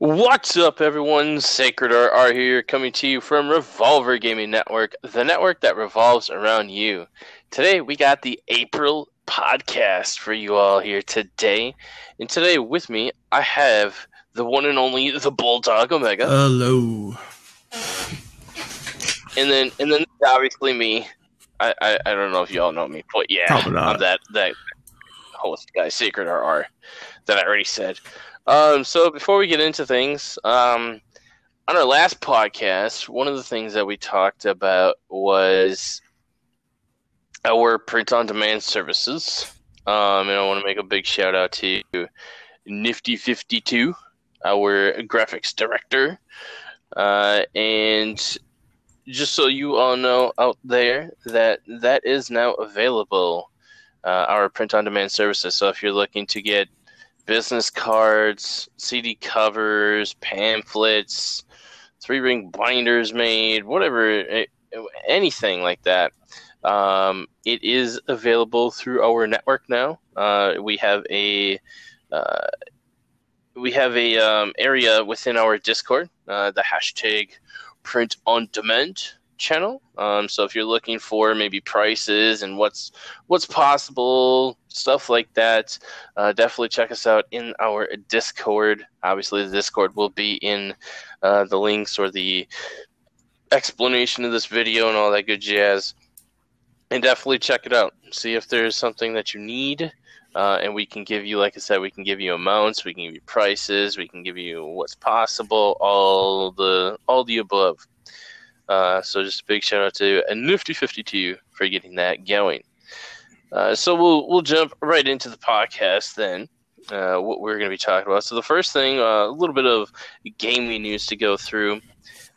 What's up, everyone? Sacred R here, coming to you from Revolver Gaming Network, the network that revolves around you. Today, we got the April podcast for you all here today. And today, with me, I have the one and only the Bulldog Omega. Hello. And then, and then, obviously, me. I, I, I don't know if you all know me, but yeah, Probably not. I'm that that host guy, Sacred RR, that I already said. Um, so before we get into things, um, on our last podcast, one of the things that we talked about was our print-on-demand services. Um, and I want to make a big shout out to Nifty Fifty Two, our graphics director, uh, and just so you all know out there that that is now available. Uh, our print-on-demand services. So if you're looking to get business cards, CD covers, pamphlets, three ring binders made, whatever, anything like that. Um, it is available through our network now. Uh, we have a uh, we have a um, area within our Discord, uh, the hashtag print on demand channel. Um, so if you're looking for maybe prices and what's what's possible, stuff like that, uh, definitely check us out in our Discord. Obviously, the Discord will be in uh, the links or the explanation of this video and all that good jazz. And definitely check it out. See if there's something that you need. Uh, and we can give you, like I said, we can give you amounts, we can give you prices, we can give you what's possible, all the all the above. Uh, so just a big shout out to a Nifty Fifty Two for getting that going. Uh, so we'll we'll jump right into the podcast then. Uh, what we're going to be talking about. So the first thing, uh, a little bit of gaming news to go through.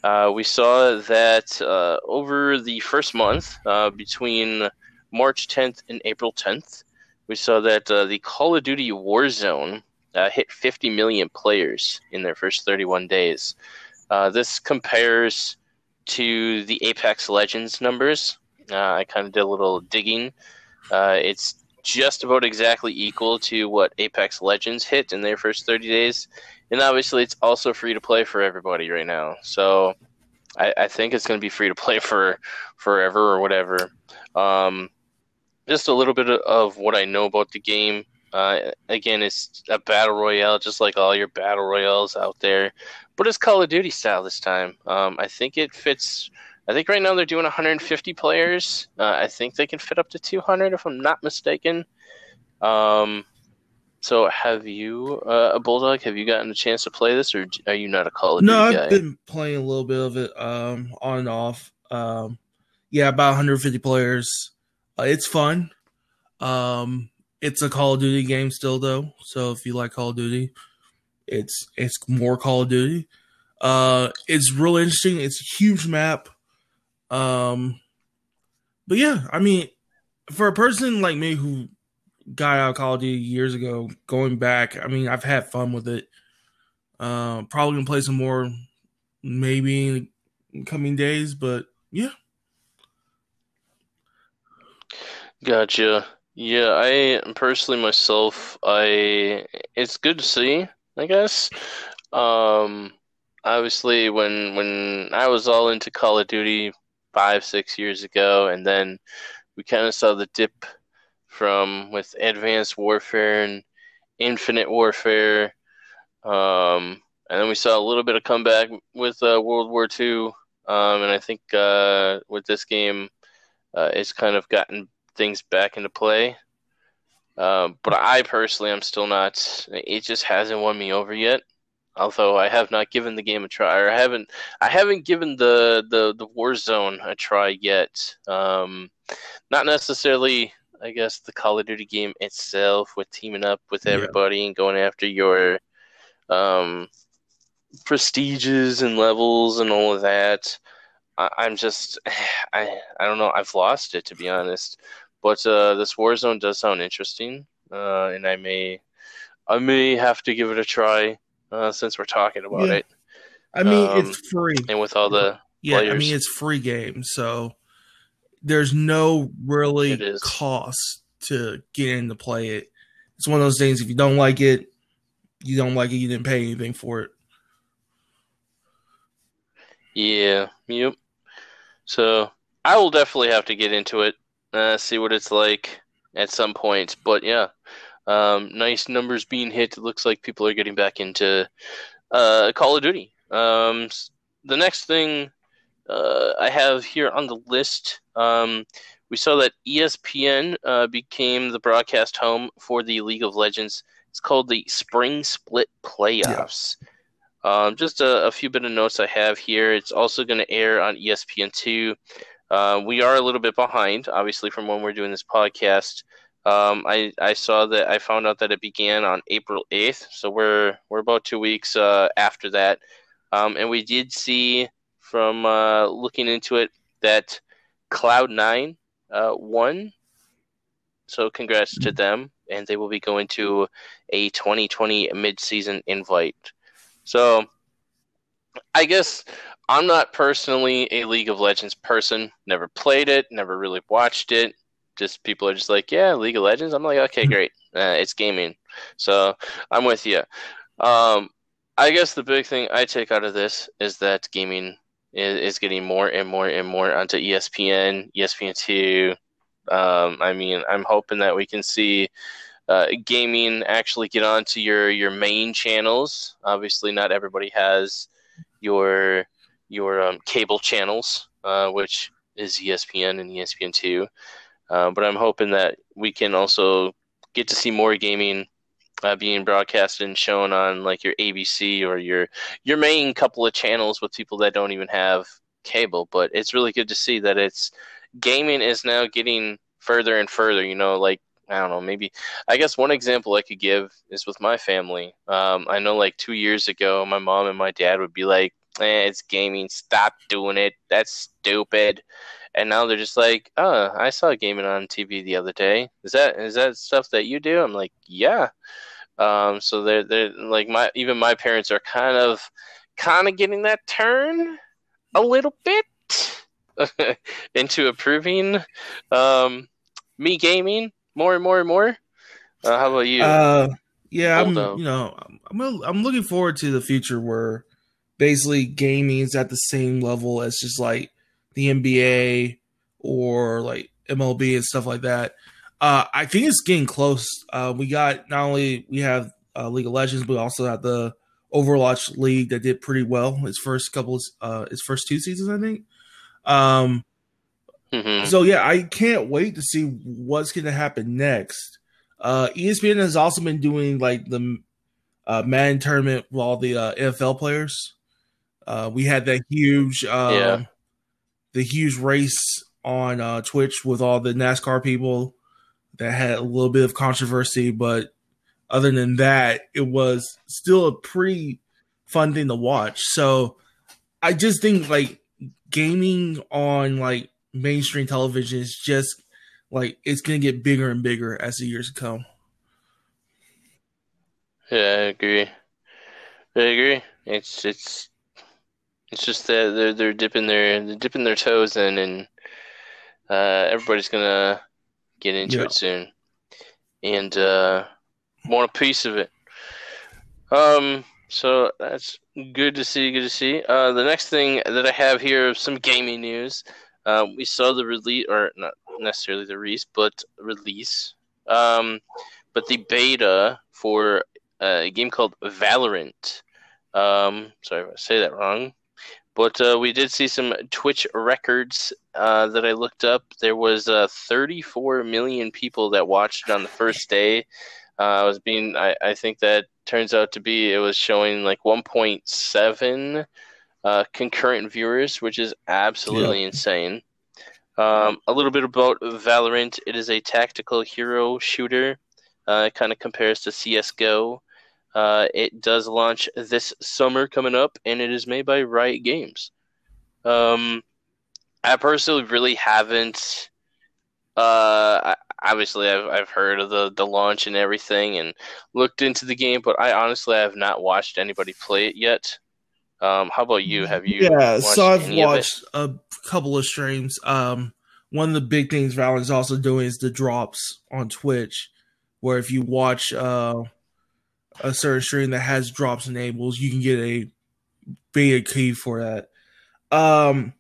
Uh, we saw that over the first month, between March 10th and April 10th, we saw that the Call of Duty Warzone hit 50 million players in their first 31 days. This compares to the Apex Legends numbers. Uh, I kind of did a little digging. Uh, it's just about exactly equal to what Apex Legends hit in their first 30 days. And obviously, it's also free to play for everybody right now. So I, I think it's going to be free to play for forever or whatever. Um, just a little bit of what I know about the game. Uh, again, it's a battle royale, just like all your battle royales out there, but it's Call of Duty style this time. Um, I think it fits. I think right now they're doing 150 players. Uh, I think they can fit up to 200 if I'm not mistaken. Um, so, have you, uh, a bulldog? Have you gotten a chance to play this, or are you not a Call of No, Duty I've guy? been playing a little bit of it um, on and off. Um, yeah, about 150 players. Uh, it's fun. Um, it's a Call of Duty game still, though. So if you like Call of Duty, it's it's more Call of Duty. Uh, it's really interesting. It's a huge map. Um, but yeah, I mean, for a person like me who got out of Call of Duty years ago, going back, I mean, I've had fun with it. Uh, probably gonna play some more, maybe in coming days. But yeah, Gotcha. Yeah, I personally myself, I it's good to see, I guess. Um, obviously when when I was all into Call of Duty five, six years ago, and then we kind of saw the dip from with Advanced Warfare and Infinite Warfare. Um, and then we saw a little bit of comeback with uh, World War II. Um, and I think uh, with this game, uh, it's kind of gotten things back into play. Um, but I personally, I'm still not. It just hasn't won me over yet. Although I have not given the game a try, or I haven't, I haven't given the the the Warzone a try yet. Um, not necessarily, I guess, the Call of Duty game itself, with teaming up with Yeah. everybody and going after your um, prestiges and levels and all of that. I, I'm just, I I don't know. I've lost it to be honest. But uh, this Warzone does sound interesting, uh, and I may, I may have to give it a try uh, since we're talking about Yeah. it. I mean Um, it's free. And with all the, Yeah, I mean it's free game, so there's no really cost to get in to play it. It's one of those things. If you don't like it, you don't like it. You didn't pay anything for it. Yeah, yep. So I will definitely have to get into it, uh, see what it's like at some point. But yeah, um, nice numbers being hit. It looks like people are getting back into uh, Call of Duty. Um, the next thing uh, I have here on the list, um, we saw that ESPN uh, became the broadcast home for the League of Legends. It's called the Spring Split Playoffs. Yeah. Um, just a, a, few bit of notes I have here. It's also going to air on ESPN2. Uh, we are a little bit behind, obviously, from when we're doing this podcast. Um, I, I saw that I found out that it began on April 8th, so we're we're about two weeks uh, after that. Um, and we did see from uh, looking into it that Cloud9 uh, won. So congrats to them, and they will be going to a 2020 midseason invite. So I guess I'm not personally a League of Legends person. Never played it, never really watched it. Just people are just like, yeah, League of Legends. I'm like, okay, great. Uh, it's gaming. So I'm with you. Um, I guess the big thing I take out of this is that gaming is, is getting more and more and more onto ESPN, ESPN2. Um, I mean, I'm hoping that we can see uh, gaming actually get onto your your main channels. Obviously, not everybody has your your um, cable channels, uh, which is ESPN and ESPN2. Uh, but I'm hoping that we can also get to see more gaming uh, being broadcasted and shown on like your ABC or your your main couple of channels with people that don't even have cable. But it's really good to see that it's gaming is now getting further and further. You know, like I don't know, maybe I guess one example I could give is with my family. Um, I know like two years ago, my mom and my dad would be like, eh, "It's gaming, stop doing it. That's stupid." And now they're just like, "Oh, I saw gaming on TV the other day. Is that is that stuff that you do?" I'm like, "Yeah." Um, so they're they're like my even my parents are kind of kind of getting that turn a little bit into approving um, me gaming more and more and more. Uh, how about you? Uh, yeah, I'm you know I'm I'm looking forward to the future where basically gaming is at the same level as just like the NBA or like MLB and stuff like that. Uh, I think it's getting close. Uh, we got not only we have uh, League of Legends, but we also have the Overwatch League that did pretty well its first couple, uh, its first two seasons, I think. Um, mm-hmm. So yeah, I can't wait to see what's going to happen next. Uh, ESPN has also been doing like the uh, Madden tournament with all the uh, NFL players. Uh, we had that huge, uh, yeah. the huge race on uh, Twitch with all the NASCAR people that had a little bit of controversy, but other than that, it was still a pretty fun thing to watch. So I just think like gaming on like mainstream television is just like it's gonna get bigger and bigger as the years come. Yeah, I agree. I agree. It's it's it's just that they're they're dipping their they're dipping their toes in, and uh, everybody's gonna get into yeah. it soon, and uh, want a piece of it. Um, so that's good to see. Good to see. Uh, the next thing that I have here is some gaming news. Uh, we saw the release, or not necessarily the release, but release. Um, but the beta for a game called Valorant. Um, sorry if I say that wrong. But uh, we did see some Twitch records uh, that I looked up. There was uh, 34 million people that watched it on the first day. Uh, I was being, I, I think that turns out to be, it was showing like 1.7 uh, concurrent viewers, which is absolutely yeah. insane. Um, a little bit about Valorant. It is a tactical hero shooter. Uh, it kind of compares to CS:GO. Uh, it does launch this summer coming up, and it is made by Riot Games. Um, I personally really haven't. Uh, obviously, I've I've heard of the the launch and everything, and looked into the game, but I honestly have not watched anybody play it yet. Um, how about you? Have you? Yeah, so I've watched a couple of streams. Um, one of the big things Valorant is also doing is the drops on Twitch, where if you watch uh a certain stream that has drops and enables, you can get a beta key for that. Um,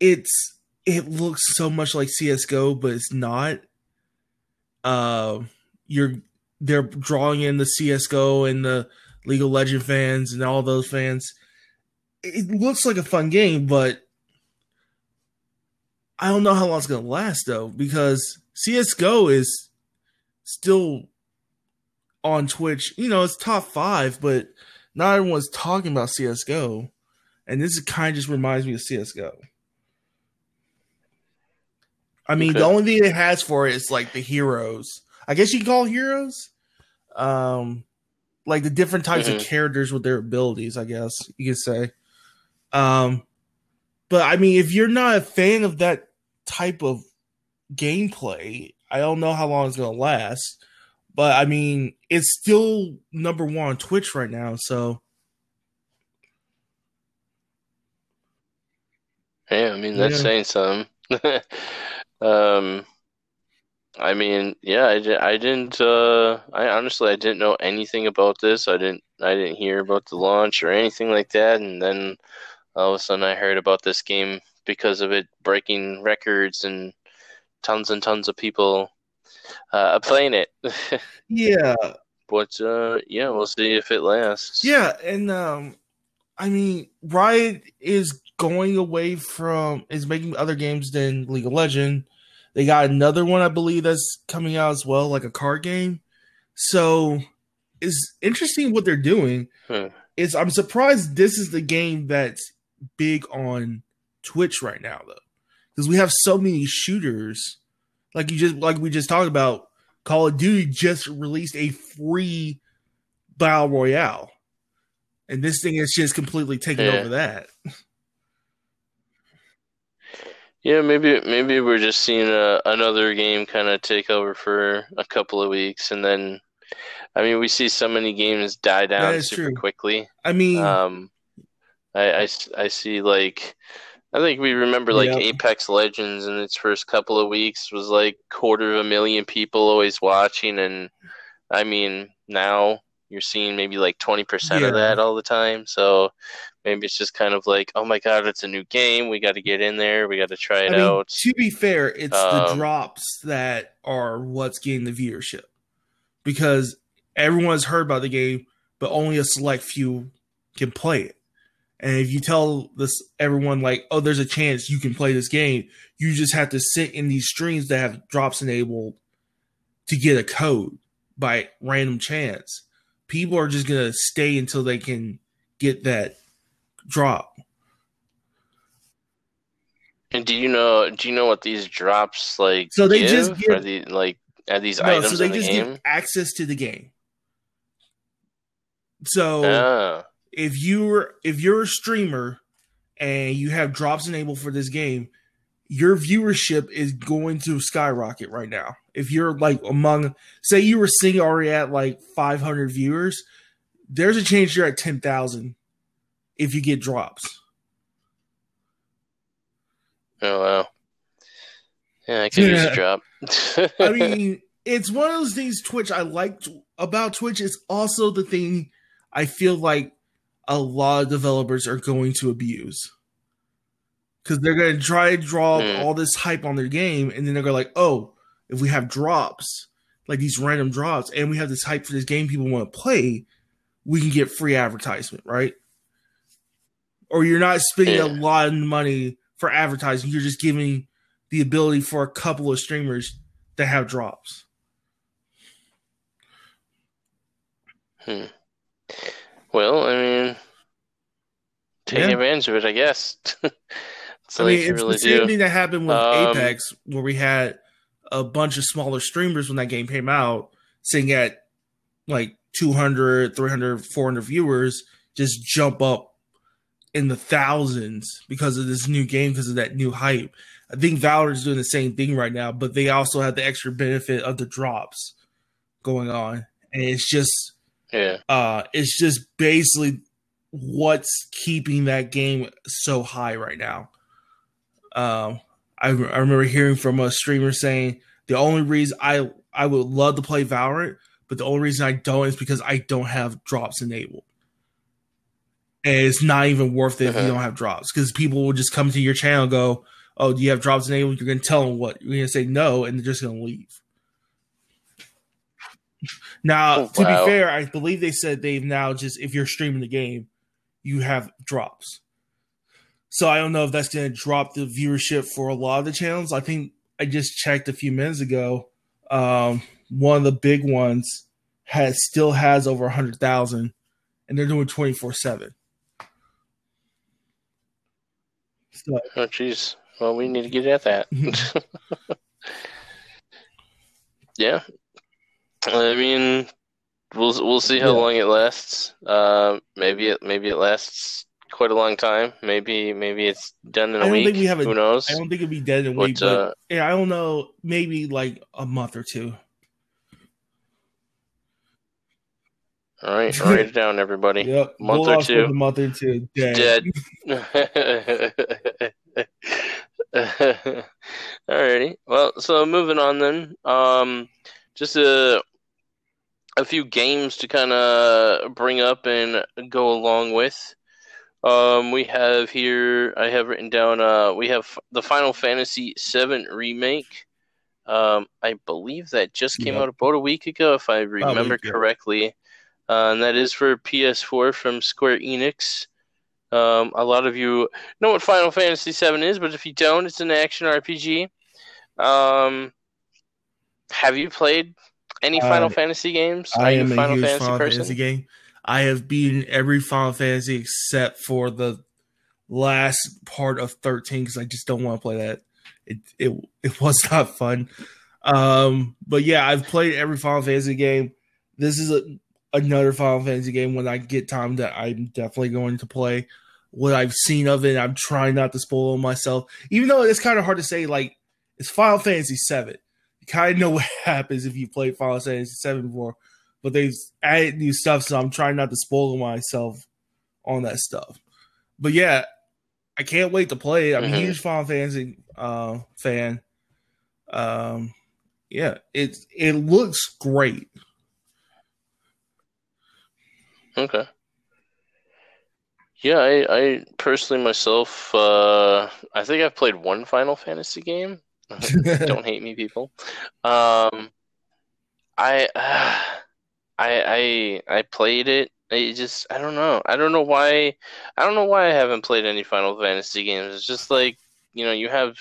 it's it looks so much like CS:GO, but it's not. Uh, you're they're drawing in the CS:GO and the League of Legend fans and all those fans. It looks like a fun game, but I don't know how long it's gonna last though, because CS:GO is still on Twitch. You know, it's top five, but not everyone's talking about CS:GO, and this kind of just reminds me of CS:GO. I mean, okay. the only thing it has for it is like the heroes. I guess you can call heroes. Um, like the different types mm-hmm. of characters with their abilities, I guess you could say. Um, but I mean, if you're not a fan of that type of gameplay, I don't know how long it's gonna last. But I mean, it's still number one on Twitch right now, so. Yeah, I mean that's yeah. saying something. um, I mean, yeah, I, I didn't. Uh, I honestly, I didn't know anything about this. I didn't. I didn't hear about the launch or anything like that. And then all of a sudden, I heard about this game because of it breaking records and tons and tons of people uh, playing it. yeah, but uh, yeah, we'll see if it lasts. Yeah, and um, I mean, Riot is going away from is making other games than League of Legend they got another one, I believe, that's coming out as well, like a card game. So it's interesting what they're doing. Huh. Is I'm surprised this is the game that's big on Twitch right now, though, because we have so many shooters. Like you just like we just talked about, Call of Duty just released a free battle royale, and this thing is just completely taken yeah. over that. Yeah, maybe maybe we're just seeing a, another game kind of take over for a couple of weeks, and then, I mean, we see so many games die down super true. quickly. I mean, um, I, I, I see like, I think we remember like yeah. Apex Legends in its first couple of weeks was like quarter of a million people always watching, and I mean now you're seeing maybe like 20% yeah. of that all the time. So maybe it's just kind of like, oh my god, it's a new game. We got to get in there. We got to try it I mean, out. To be fair, it's um, the drops that are what's getting the viewership because everyone's heard about the game, but only a select few can play it. And if you tell this everyone like, oh, there's a chance you can play this game, you just have to sit in these streams that have drops enabled to get a code by random chance. People are just gonna stay until they can get that drop. And do you know? Do you know what these drops like? So they give? just give are the, like are these no, items so they in just the game? give access to the game. So oh. If you're if you're a streamer and you have drops enabled for this game, your viewership is going to skyrocket right now. If you're like among, say you were seeing already at like 500 viewers, there's a chance you're at 10,000 if you get drops. Oh wow! Yeah, I could yeah. use a drop. I mean, it's one of those things. Twitch I liked about Twitch is also the thing I feel like a lot of developers are going to abuse because they're going to try to draw mm. all this hype on their game, and then they're going to like, oh, if we have drops like these random drops, and we have this hype for this game people want to play, we can get free advertisement, right? or you're not spending yeah. a lot of money for advertising. You're just giving the ability for a couple of streamers to have drops. Hmm. Well, I mean, take yeah. advantage of it, I guess. I mean, it's really the same do. thing that happened with um, Apex, where we had a bunch of smaller streamers when that game came out, sitting at like 200, 300, 400 viewers, just jump up in the thousands because of this new game, because of that new hype. I think Valorant is doing the same thing right now, but they also have the extra benefit of the drops going on, and it's just yeah, uh, it's just basically what's keeping that game so high right now. Um, I, I remember hearing from a streamer saying the only reason I I would love to play Valorant, but the only reason I don't is because I don't have drops enabled and it's not even worth it if Mhm. you don't have drops because people will just come to your channel and go, "Oh, do you have drops enabled?" You're gonna tell them what you're gonna say no, and they're just gonna leave. Now, Oh, to wow. be fair, I believe they said they've now just if you're streaming the game, you have drops. So I don't know if that's going to drop the viewership for a lot of the channels. I think I just checked a few minutes ago. Um, one of the big ones has still has over hundred thousand, and they're doing twenty four seven. So Oh, jeez. Well, we need to get at that. yeah. I mean, we'll we'll see how Yeah. long it lasts. Uh, maybe it maybe it lasts quite a long time. Maybe maybe it's done in a I don't week. think we have a- Who knows? I don't think it'd be dead in a week, But but uh, yeah, I don't know. Maybe like a month or two. all right, write it down, everybody. Yep, month or two. A month or two. Dead. Dead. Alrighty. Well, so moving on then. Um, just a a few games to kind of bring up and go along with. Um, we have here. I have written down. Uh, we have the Final Fantasy VII remake. Um, I believe that just came out about a week ago, if I remember yeah. correctly. Uh, and that is for PS4 from Square Enix. Um, a lot of you know what Final Fantasy VII is, but if you don't, it's an action RPG. Um, have you played any Uh, Final Fantasy games? I am a Final huge Fantasy Final person? Fantasy game. I have beaten every Final Fantasy except for the last part of thirteen because I just don't want to play that. It it it was not fun. Um, but yeah, I've played every Final Fantasy game. This is a, another Final Fantasy game when I get time that I'm definitely going to play. What I've seen of it, I'm trying not to spoil myself, even though it's kind of hard to say. Like it's Final Fantasy Seven. You kind of know what happens if you play Final Fantasy Seven before, but they've added new stuff, so I'm trying not to spoil myself on that stuff. But yeah, I can't wait to play it. I'm Mhm. a huge Final Fantasy uh, fan. Um, yeah, it it looks great. Okay. Yeah, I, I personally myself, uh, I think I've played one Final Fantasy game. Don't hate me, people. Um, I, I, I, I played it. I just, I don't know. I don't know why. I don't know why I haven't played any Final Fantasy games. It's just like, you know, you have.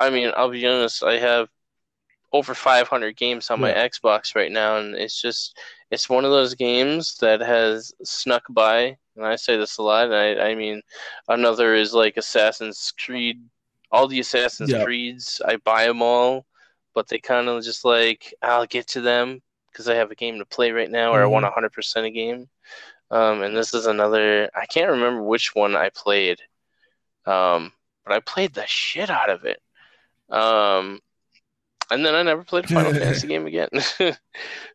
I mean, I'll be honest. I have over 500 games on my Xbox right now, and it's just, it's one of those games that has snuck by. And I say this a lot. And I, I mean, another is like Assassin's Creed. All the Assassin's Yeah. Creeds, I buy them all, but they kind of just like I'll get to them because I have a game to play right now, or I want 100% a game. Um, and this is another. I can't remember which one I played, um, but I played the shit out of it. Um, and then I never played a Final Fantasy game again.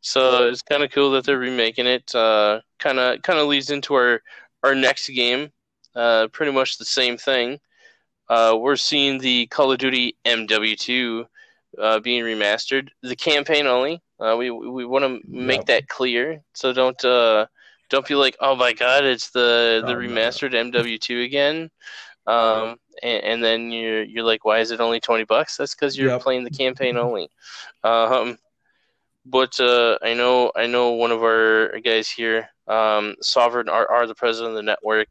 so it's kind of cool that they're remaking it. Kind of kind of leads into our our next game. Uh, pretty much the same thing. Uh, we're seeing the Call of Duty MW2 uh, being remastered, the campaign only. Uh, we we want to make Yep. that clear, so don't uh, don't feel like oh my god, it's the the Oh, no. remastered MW2 again. Um, and, and then you're you're like, why is it only twenty bucks? That's because you're Yep. playing the campaign only. Um, but uh, I know I know one of our guys here, um, Sovereign are the president of the network.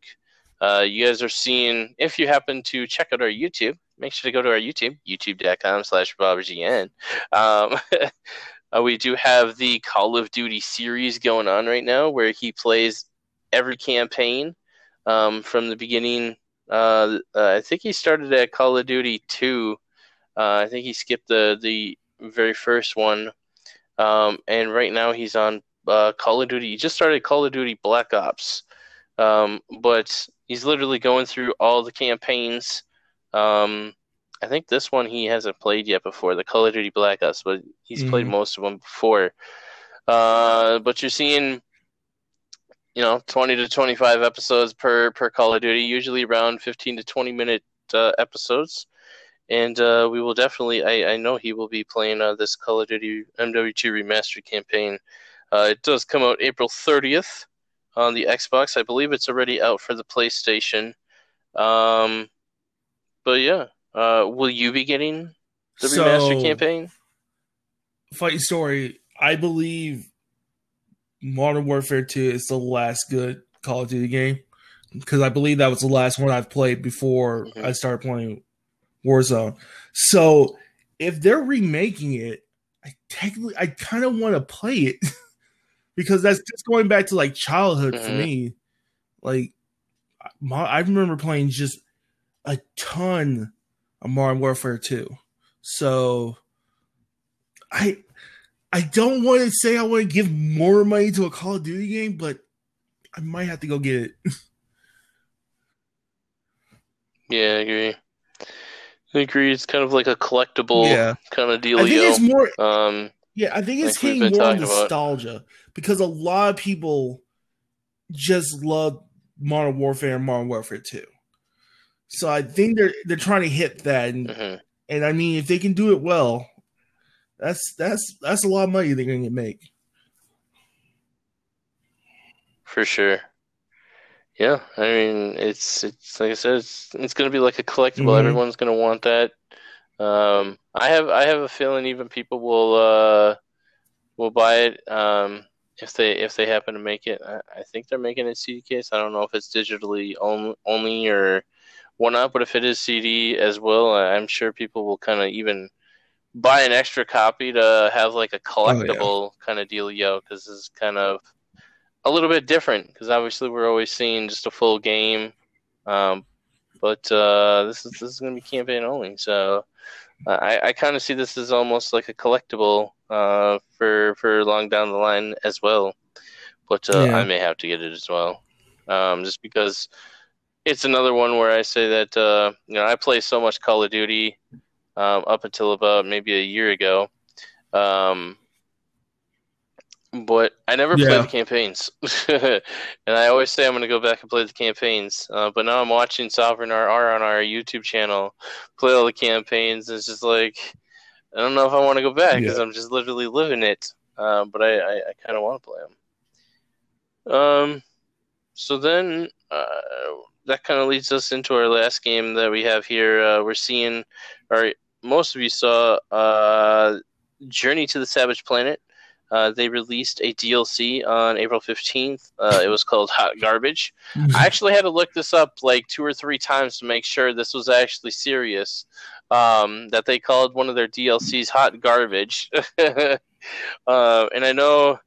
Uh, you guys are seeing if you happen to check out our YouTube, make sure to go to our YouTube, youtube.com slash BobGN. Um, uh, we do have the Call of Duty series going on right now where he plays every campaign um, from the beginning. Uh, uh, I think he started at Call of Duty 2. Uh, I think he skipped the, the very first one. Um, and right now he's on uh, Call of Duty. He just started Call of Duty Black Ops. Um, but he's literally going through all the campaigns. Um, I think this one he hasn't played yet before, the Call of Duty Black Ops, but he's played Mhm. most of them before. Uh, but you're seeing, you know, 20 to 25 episodes per per Call of Duty, usually around 15 to 20 minute uh, episodes. And uh, we will definitely, I, I know he will be playing uh, this Call of Duty MW2 Remastered campaign. Uh, it does come out April 30th on the Xbox. I believe it's already out for the PlayStation. Um, but yeah, uh, will you be getting the So- remaster campaign? Fight story. I believe Modern Warfare 2 is the last good Call of Duty game because I believe that was the last one I've played before Mhm. I started playing Warzone. So if they're remaking it, I technically I kind of want to play it because that's just going back to like childhood for Mhm. me. Like my, I remember playing just a ton of Modern Warfare 2. So I I don't want to say I want to give more money to a Call of Duty game, but I might have to go get it. Yeah, I agree. I agree. It's kind of like a collectible Yeah. kind of deal. I think it's more Um, yeah, I think it's hitting more talking about. nostalgia because a lot of people just love Modern Warfare and Modern Warfare 2. So I think they're they're trying to hit that and, mhm. and I mean if they can do it well, that's that's that's a lot of money they're gonna make. For sure. Yeah, I mean, it's it's like I said, it's it's gonna be like a collectible. Mhm. Everyone's gonna want that. Um, I have I have a feeling even people will uh will buy it um if they if they happen to make it. I, I think they're making it CD case. I don't know if it's digitally on, only or whatnot, but if it is CD as well, I'm sure people will kind of even buy an extra copy to have like a collectible kind of dealio because it's kind of a little bit different because obviously we're always seeing just a full game, um, but uh, this is this is going to be campaign only. So uh, I I kind of see this as almost like a collectible uh, for for long down the line as well. But uh, Yeah. I may have to get it as well, um, just because it's another one where I say that uh, you know I play so much Call of Duty um, up until about maybe a year ago. Um, but I never play Yeah. the campaigns, and I always say I'm going to go back and play the campaigns. Uh, but now I'm watching Sovereign RR on our YouTube channel play all the campaigns. And it's just like I don't know if I want to go back because Yeah. I'm just literally living it. Uh, but I, I, I kind of want to play them. Um, so then uh, that kind of leads us into our last game that we have here. Uh, we're seeing, or most of you saw, uh, Journey to the Savage Planet. Uh, they released a DLC on April 15th. Uh, it was called Hot Garbage. I actually had to look this up like two or three times to make sure this was actually serious. Um, that they called one of their DLCs Hot Garbage. uh, and I know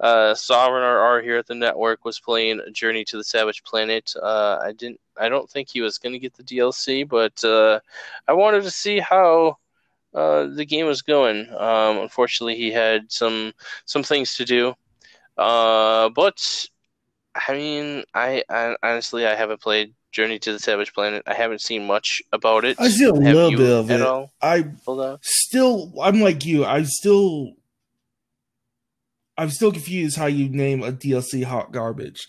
uh, Sovereign RR here at the network was playing Journey to the Savage Planet. Uh, I didn't. I don't think he was going to get the DLC, but uh, I wanted to see how uh, the game was going. Um, unfortunately, he had some some things to do. Uh, but I mean, I, I honestly I haven't played Journey to the Savage Planet. I haven't seen much about it. I see a Have little bit of it. all? I still I'm like you. I'm still I'm still confused how you name a DLC hot garbage.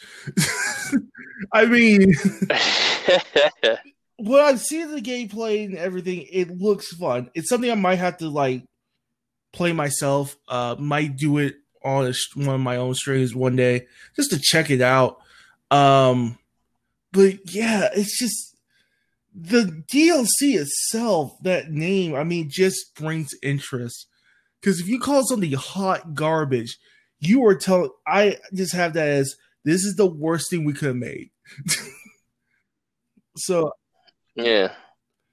I mean, when I've seen the gameplay and everything, it looks fun. It's something I might have to like play myself. Uh, might do it on a, one of my own streams one day just to check it out. Um, but yeah, it's just the DLC itself. That name, I mean, just brings interest. Because if you call something hot garbage, you are telling. I just have that as this is the worst thing we could have made. so yeah.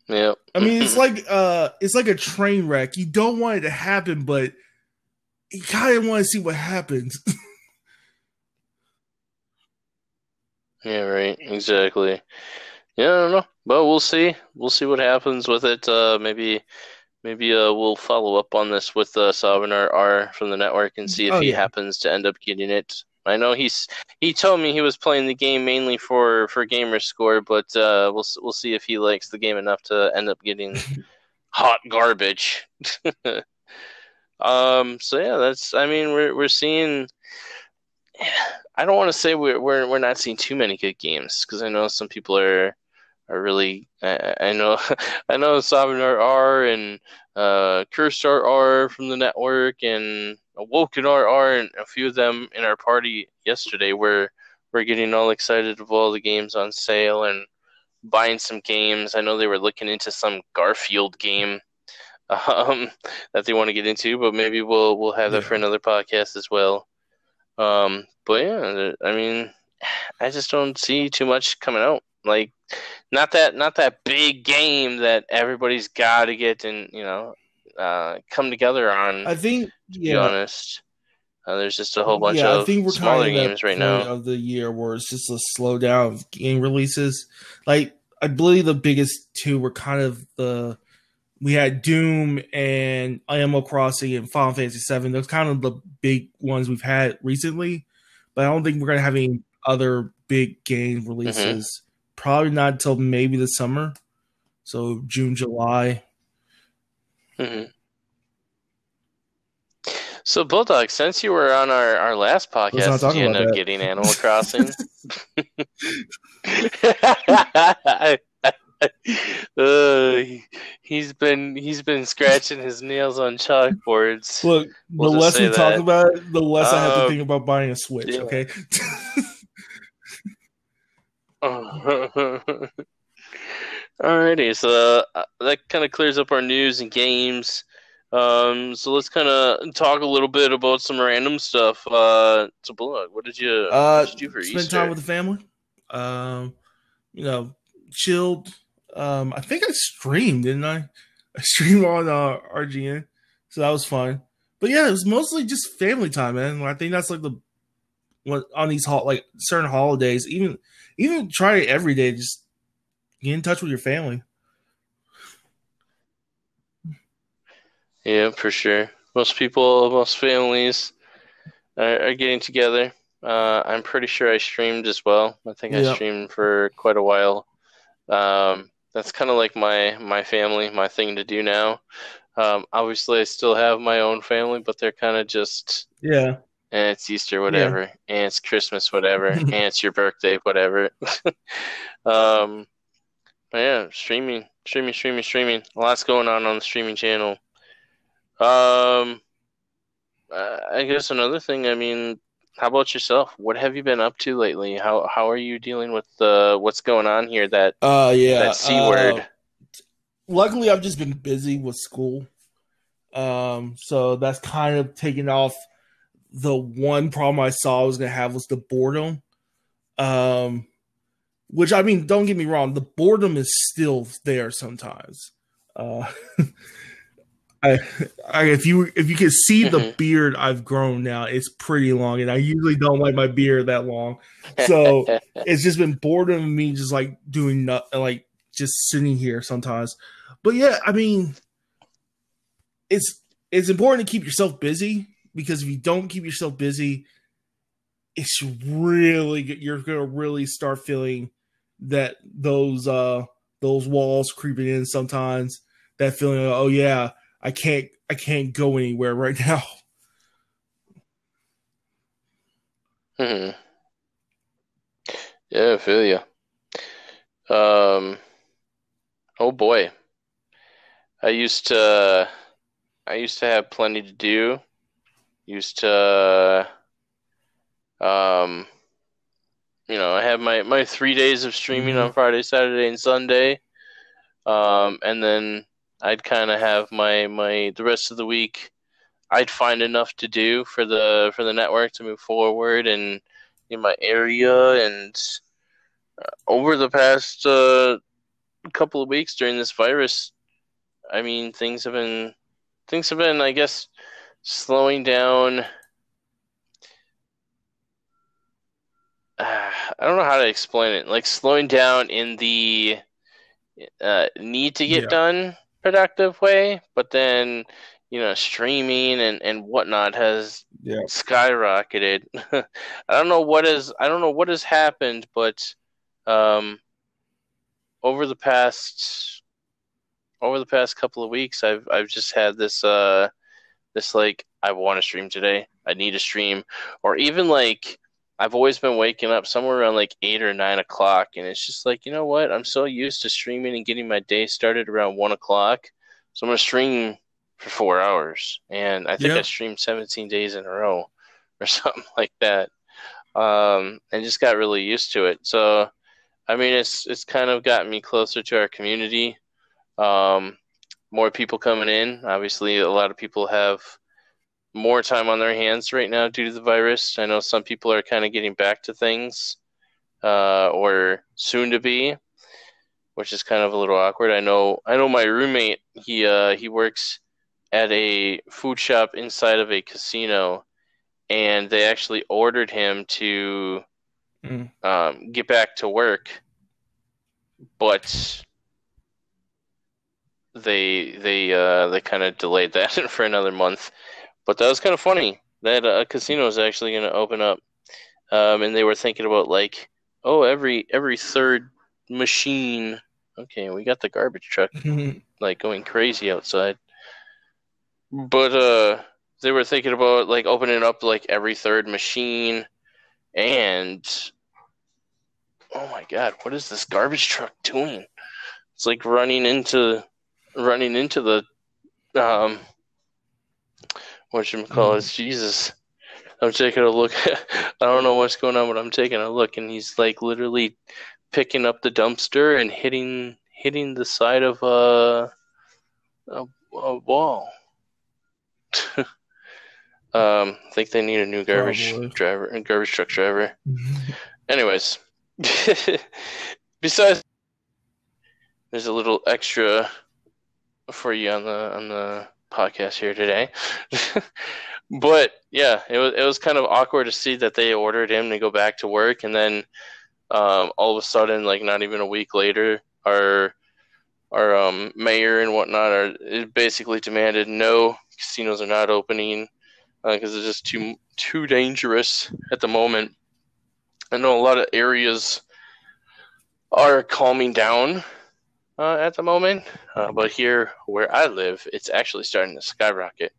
Yeah. I mean, it's like uh, it's like a train wreck. You don't want it to happen, but you kind of want to see what happens. Yeah, right. Exactly. Yeah, I don't know. But we'll see. We'll see what happens with it. Uh, maybe, maybe uh, we'll follow up on this with uh, Sovereign R from the network and see if Oh, he yeah. happens to end up getting it. I know he's he told me he was playing the game mainly for for gamer score, but uh, we'll we'll see if he likes the game enough to end up getting hot garbage. um. So yeah, that's. I mean, we're we're seeing. I don't want to say we're we're we're not seeing too many good games because I know some people are are really. I, I know I know Sovereign RR and uh, Cursed RR from the network and Awoken RR and a few of them in our party yesterday were were getting all excited of all the games on sale and buying some games. I know they were looking into some Garfield game um, that they want to get into, but maybe we'll we'll have that Yeah. for another podcast as well. Um, but yeah, I mean, I just don't see too much coming out. Like, not that not that big game that everybody's got to get and you know uh, come together on. I think to be yeah, honest, uh, there's just a whole bunch yeah, of I think we're smaller kind of games right now. of the year where it's just a slowdown of game releases. Like I believe the biggest two were kind of the we had Doom and Animal Crossing and Final Fantasy Seven. Those kind of the big ones we've had recently. But I don't think we're gonna have any other big game releases. Probably not until maybe the summer. So June, July. hmm So, Bulldog, since you were on our, our last podcast, did you end up that. getting Animal Crossing? uh, he, he's been he's been scratching his nails on chalkboards. Look, We'll the less we say talk about it, the less I have to Um, think about buying a Switch. yeah. Okay. Alrighty, so uh, that kind of clears up our news and games. Um, so let's kind of talk a little bit about some random stuff. Uh, so Bulldog, what did you, Uh, what did you do for spend Easter? time with the family. Um, you know, chilled. Um, I think I streamed, didn't I? I streamed on uh, RGN, so that was fun. But yeah, it was mostly just family time, man. I think that's like the what on these hol- like certain holidays, even even try it every day. Just get in touch with your family. Yeah, for sure. Most people, most families are, are getting together. Uh, I'm pretty sure I streamed as well. I think I streamed for quite a while. Um, that's kind of like my my family, my thing to do now. Um, obviously, I still have my own family, but they're kind of just, Yeah, and it's Easter, whatever, and it's Christmas, whatever, and it's your birthday, whatever. um, but yeah, streaming, streaming, streaming, streaming. Lots going on on the streaming channel. Um, uh, I guess another thing. I mean, how about yourself? What have you been up to lately? How how are you dealing with uh, what's going on here? That uh, yeah. that c uh, word. luckily I've just been busy with school. Um, so that's kind of taken off the one problem I saw I was gonna have was the boredom. Um which I mean, don't get me wrong, the boredom is still there sometimes. Uh I, I if you if you can see the Mhm. beard I've grown now, it's pretty long, and I usually don't like my beard that long. So it's just been boredom of me just like doing nothing, like just sitting here sometimes. But yeah, I mean, it's it's important to keep yourself busy because if you don't keep yourself busy, it's really. You're gonna really start feeling that those uh those walls creeping in sometimes. That feeling, of, oh yeah, I can't I can't go anywhere right now. hmm Yeah, I feel you. Um, oh boy, I used to, I used to have plenty to do. Used to, um, you know, I had my my three days of streaming on Friday, Saturday, and Sunday. Um, and then I'd kind of have my my the rest of the week. I'd find enough to do for the for the network to move forward and in my area and uh, over the past uh, couple of weeks during this virus i mean things have been things have been i guess slowing down uh, i don't know how to explain it like slowing down in the uh, need to get Yeah. done productive way but then you know streaming and and whatnot has Yeah. skyrocketed. I don't know what is I don't know what has happened, but um, over the past over the past couple of weeks, I've I've just had this uh this like I want to stream today. I need to stream, or even like I've always been waking up somewhere around like eight or nine o'clock, and it's just like you know what? I'm so used to streaming and getting my day started around one o'clock, so I'm gonna stream for four hours, and I think I streamed 17 days in a row or something like that. um, and just got really used to it. So, I mean, it's it's kind of gotten me closer to our community. Um, more people coming in. Obviously, a lot of people have more time on their hands right now due to the virus. I know some people are kind of getting back to things, uh, or soon to be, which is kind of a little awkward. I know. I know my roommate. He uh, he works at a food shop inside of a casino, and they actually ordered him to mm. um, get back to work, but they they uh, they kind of delayed that for another month. But that was kind of funny that a casino is actually going to open up, um, and they were thinking about like, oh, every every third machine. Okay, we got the garbage truck like going crazy outside. But uh, they were thinking about like opening up like every third machine, and oh my god, what is this garbage truck doing? It's like running into running into the um what you call it? Mm. Jesus. I'm taking a look. I don't know what's going on, but I'm taking a look, and he's like literally picking up the dumpster and hitting hitting the side of a a, a wall. um, I think they need a new garbage Probably. driver and garbage truck driver. Anyways, besides, there's a little extra for you on the on the podcast here today. but yeah, it was it was kind of awkward to see that they ordered him to go back to work, and then um, all of a sudden, like not even a week later, our our um, mayor and whatnot are basically demanded no casinos are not opening because uh, it's just too too dangerous at the moment. I know a lot of areas are calming down uh, at the moment, uh, but here where I live, it's actually starting to skyrocket.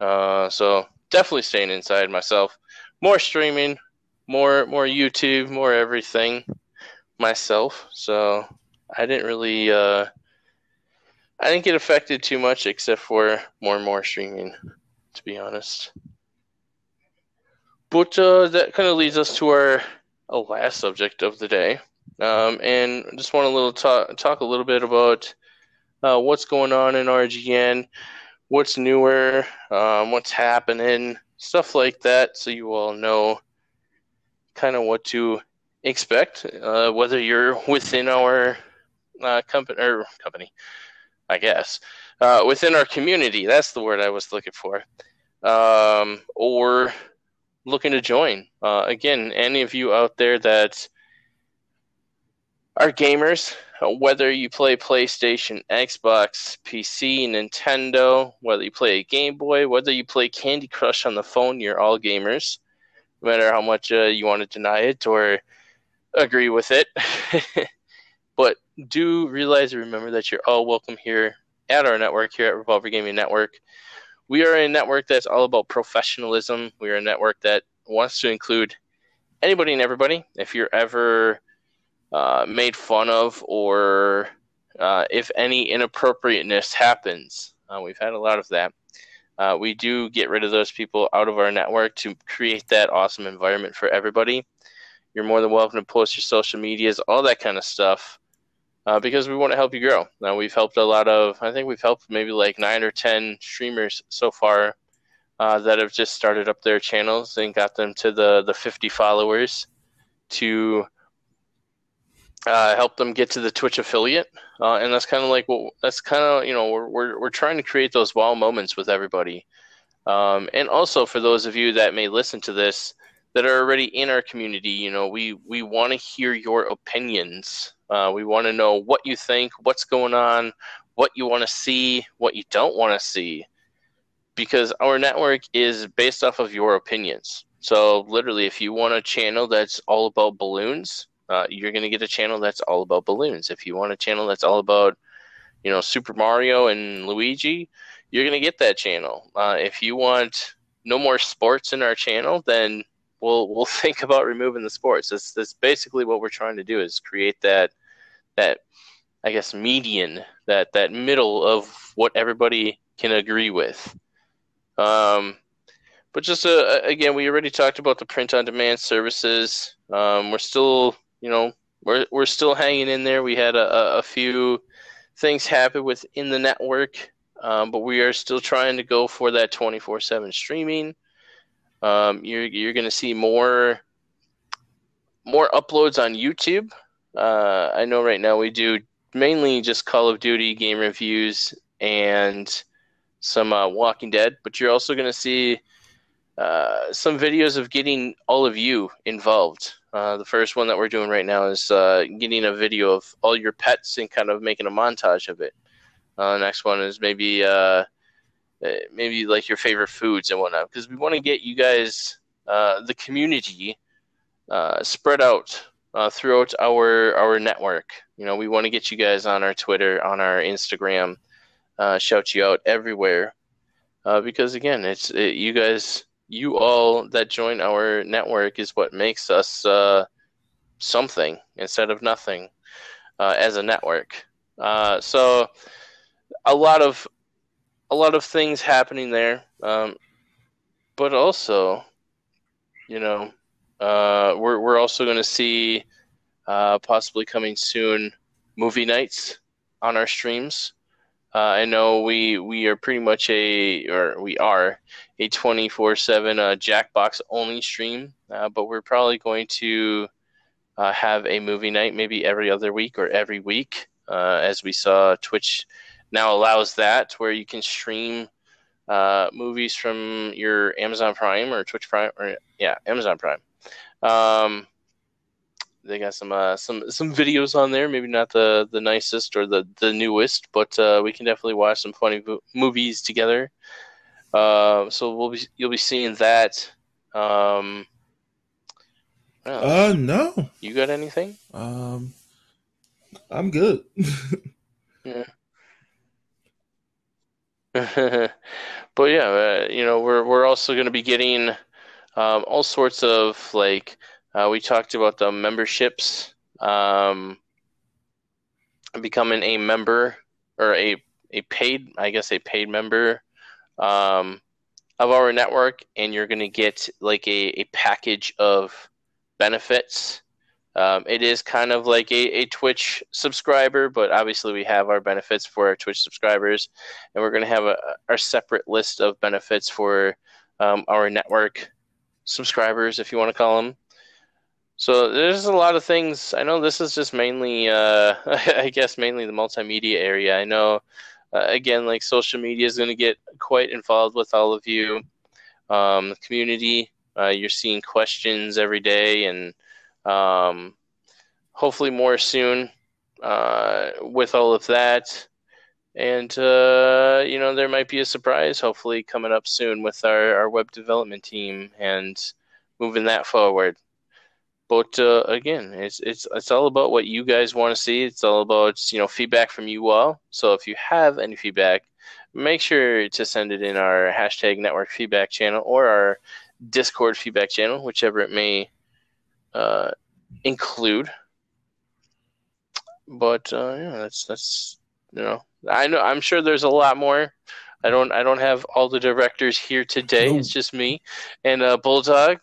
Uh, so definitely staying inside myself. More streaming, more more YouTube, more everything myself. So I didn't really uh, I didn't get affected too much except for more and more streaming, to be honest. But uh, that kind of leads us to our, our last subject of the day, um, and just want to little talk talk a little bit about uh, what's going on in RGN, what's newer, um, what's happening, stuff like that, so you all know kind of what to expect, uh, whether you're within our uh, company or company, I guess, uh, within our community. That's the word I was looking for, um, or looking to join. Uh, again, any of you out there that are gamers, whether you play PlayStation, Xbox, PC, Nintendo, whether you play a Game Boy, whether you play Candy Crush on the phone, you're all gamers. No matter how much uh, you want to deny it or agree with it. but do realize and remember that you're all welcome here at our network, here at Revolver Gaming Network. We are a network that's all about professionalism. We are a network that wants to include anybody and everybody. If you're ever uh, made fun of or uh, if any inappropriateness happens. Uh, we've had a lot of that. Uh, we do get rid of those people out of our network to create that awesome environment for everybody. You're more than welcome to post your social medias, all that kind of stuff, uh, because we want to help you grow. Now, we've helped a lot of, I think we've helped maybe like nine or 10 streamers so far that have just started up their channels and got them to the, the 50 followers to uh, help them get to the Twitch affiliate, uh, and that's kind of like what that's kind of you know we're, we're we're trying to create those wow moments with everybody, um, and also for those of you that may listen to this that are already in our community, you know we we want to hear your opinions. Uh, we want to know what you think, what's going on, what you want to see, what you don't want to see, because our network is based off of your opinions. So literally, if you want a channel that's all about balloons, uh, you're going to get a channel that's all about balloons. If you want a channel that's all about, you know, Super Mario and Luigi, you're going to get that channel. Uh, if you want no more sports in our channel, then we'll we'll think about removing the sports. That's that's basically what we're trying to do is create that that I guess median that that middle of what everybody can agree with. Um, but just uh, again, we already talked about the print on demand services. Um, we're still, you know, we're we're still hanging in there. We had a, a few things happen within the network, um, but we are still trying to go for that twenty four seven streaming. Um, you're you're going to see more more uploads on YouTube. Uh, I know right now we do mainly just Call of Duty game reviews and some uh, Walking Dead, but you're also going to see uh, some videos of getting all of you involved. Uh, the first one that we're doing right now is uh, getting a video of all your pets and kind of making a montage of it. Uh, next one is maybe uh, maybe like your favorite foods and whatnot, because we want to get you guys, the community, spread out throughout our our network. You know, we want to get you guys on our Twitter, on our Instagram, shout you out everywhere. because again, it's it, you guys you all that join our network is what makes us uh, something instead of nothing uh, as a network. Uh, so a lot of a lot of things happening there, um, but also, you know, uh, we're we're also going to see uh, possibly coming soon movie nights on our streams. Uh, I know we we are pretty much a or we are a twenty four seven uh, Jackbox only stream, uh, but we're probably going to uh, have a movie night maybe every other week or every week, uh, as we saw Twitch now allows that where you can stream movies from your Amazon Prime or Twitch Prime or yeah Amazon Prime. Um, they got some uh, some some videos on there. Maybe not the the nicest or the the newest, but uh, we can definitely watch some funny movies together. Uh, so we'll be you'll be seeing that. Um, uh, no. You got anything? Um, I'm good. yeah. but yeah, uh, you know, we're we're also going to be getting um, all sorts of like uh, we talked about the memberships, um, becoming a member or a a paid, I guess, a paid member um, of our network, and you're going to get like a, a package of benefits. Um, it is kind of like a, a Twitch subscriber, but obviously we have our benefits for our Twitch subscribers, and we're going to have a, our separate list of benefits for um, our network subscribers, if you want to call them. So there's a lot of things. I know this is just mainly, uh, I guess, mainly the multimedia area. I know, uh, again, like social media is going to get quite involved with all of you. Um, the community, uh, you're seeing questions every day, and um, hopefully more soon uh, with all of that. And uh, you know, there might be a surprise, hopefully coming up soon with our, our web development team and moving that forward. But uh, again, it's it's it's all about what you guys want to see. It's all about you know feedback from you all. So if you have any feedback, make sure to send it in our hashtag network feedback channel or our Discord feedback channel, whichever it may uh, include. But uh, yeah, that's that's you know I know I'm sure there's a lot more. I don't I don't have all the directors here today. It's just me and uh, Bulldog.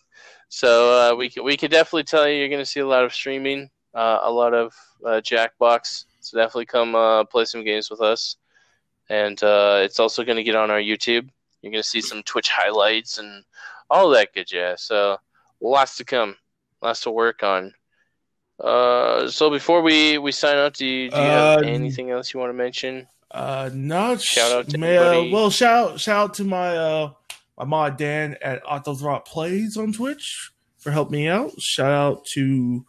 So uh, we can, we can definitely tell you you're going to see a lot of streaming, uh, a lot of uh, Jackbox. So definitely come uh, play some games with us, and uh, it's also going to get on our YouTube. You're going to see some Twitch highlights and all that good jazz. So lots to come, lots to work on. Uh, so before we, we sign out, do you, do you have anything else you want to mention? Uh, no. Shout out to may, well, shout shout out to my my mod Dan at Autothrot Plays on Twitch for helping me out. Shout out to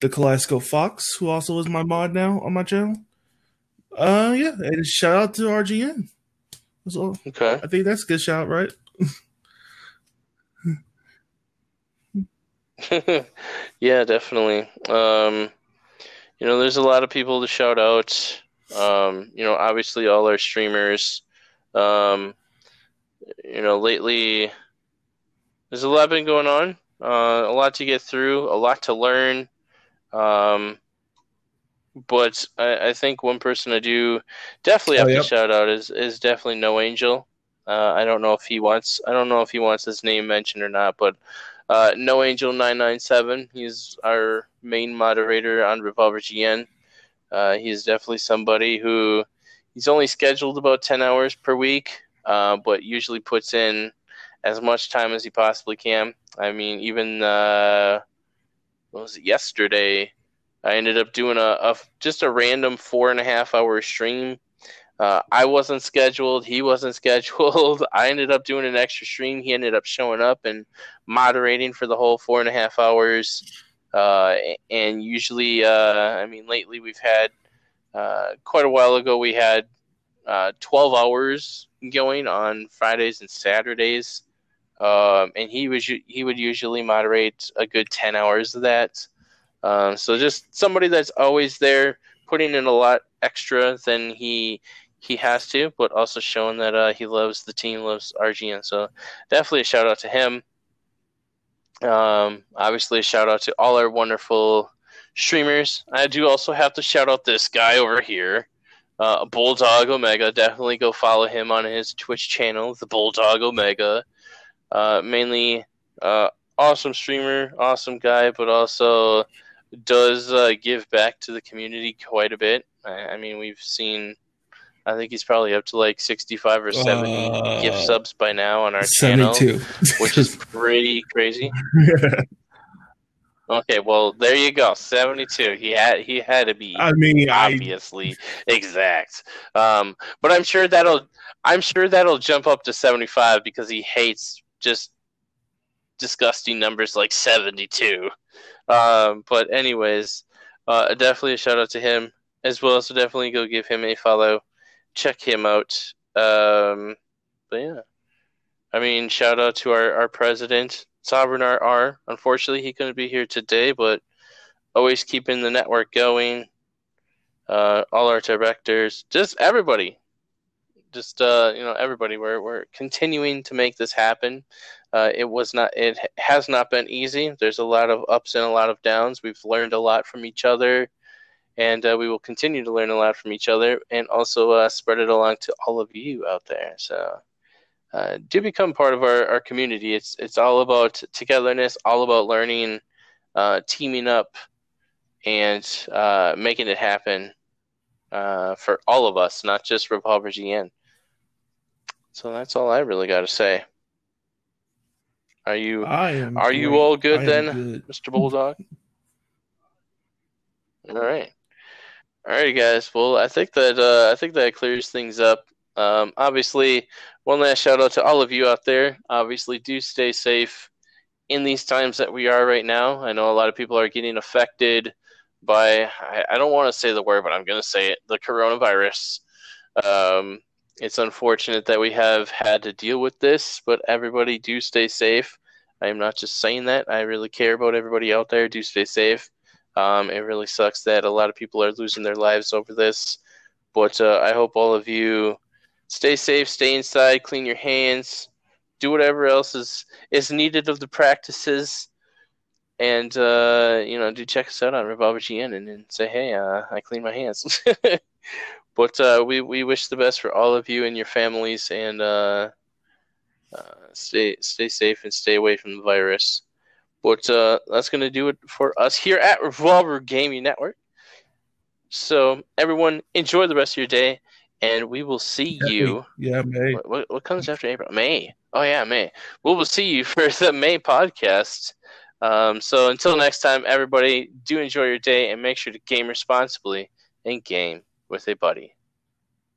the Kaleidoscope Fox, who also is my mod now on my channel. Uh, yeah, and shout out to RGN. So okay, I think that's a good shout, right? yeah, definitely. Um, you know, there's a lot of people to shout out. Um, you know, obviously all our streamers. Um, you know, lately there's a lot been going on, uh, a lot to get through, a lot to learn. Um, but I, I, think one person I do definitely have oh, yep. to shout out is is definitely No Angel. Uh, I don't know if he wants. I don't know if he wants his name mentioned or not. But uh, No Angel nine nine seven. He's our main moderator on Revolver GN. Uh, he's definitely somebody who he's only scheduled about ten hours per week, uh, but usually puts in as much time as he possibly can. I mean, even uh, was it yesterday? I ended up doing a, a just a random four and a half hour stream. Uh, I wasn't scheduled. He wasn't scheduled. I ended up doing an extra stream. He ended up showing up and moderating for the whole four and a half hours. Uh, and usually, uh, I mean, lately we've had uh, quite a while ago we had uh, 12 hours going on Fridays and Saturdays. Um, and he was he would usually moderate a good 10 hours of that. Um, so just somebody that's always there, putting in a lot extra than he he has to, but also showing that uh, he loves the team, loves RGN. So definitely a shout out to him. Um, obviously, a shout out to all our wonderful streamers. I do also have to shout out this guy over here, uh, Bulldog Omega. Definitely go follow him on his Twitch channel, the Bulldog Omega. Uh, mainly, uh, awesome streamer, awesome guy, but also does uh, give back to the community quite a bit. I, I, mean, we've seen, I think he's probably up to like 65 or 70 uh, gift subs by now on our 72. channel, which is pretty crazy. Okay, well there you go, seventy-two. He had he had to be. I mean, obviously I... exact. Um, but I'm sure that'll I'm sure that'll jump up to seventy-five because he hates just disgusting numbers like 72. Um, but anyways, uh, definitely a shout out to him as well. So definitely go give him a follow, check him out. Um, but yeah, I mean, shout out to our, our president, Sovereign R. Unfortunately, he couldn't be here today, but always keeping the network going. Uh, all our directors, just everybody, just uh, you know everybody. We're we're continuing to make this happen. Uh, it was not. It has not been easy. There's a lot of ups and a lot of downs. We've learned a lot from each other, and uh, we will continue to learn a lot from each other, and also uh, spread it along to all of you out there. So. Uh, do become part of our, our community. It's it's all about togetherness, all about learning, uh, teaming up, and making it happen for all of us, not just Revolver GN. So that's all I really got to say. Are you are you all good I then, good. Mr. Bulldog? all right. All right, guys. Well, I think that uh, I think that clears things up. Um, obviously, one last shout out to all of you out there. Obviously, do stay safe in these times that we are right now. I know a lot of people are getting affected by I, I don't want to say the word, but I'm going to say it: the coronavirus. Um, it's unfortunate that we have had to deal with this, but everybody do stay safe. I am not just saying that. I really care about everybody out there. Do stay safe. Um, it really sucks that a lot of people are losing their lives over this, but uh, I hope all of you stay safe, stay inside, clean your hands, do whatever else is is needed of the practices, and uh, you know, do check us out on Revolver GN and, and say, hey, uh, I clean my hands. But uh, we we wish the best for all of you and your families, and uh, uh, stay stay safe and stay away from the virus. But uh, that's gonna do it for us here at Revolver Gaming Network. So everyone, enjoy the rest of your day, and we will see you. Yeah, May. What, what, what comes after April? May. Oh yeah, May. We will see you for the May podcast. Um, so until next time, everybody, do enjoy your day and make sure to game responsibly and game with a buddy.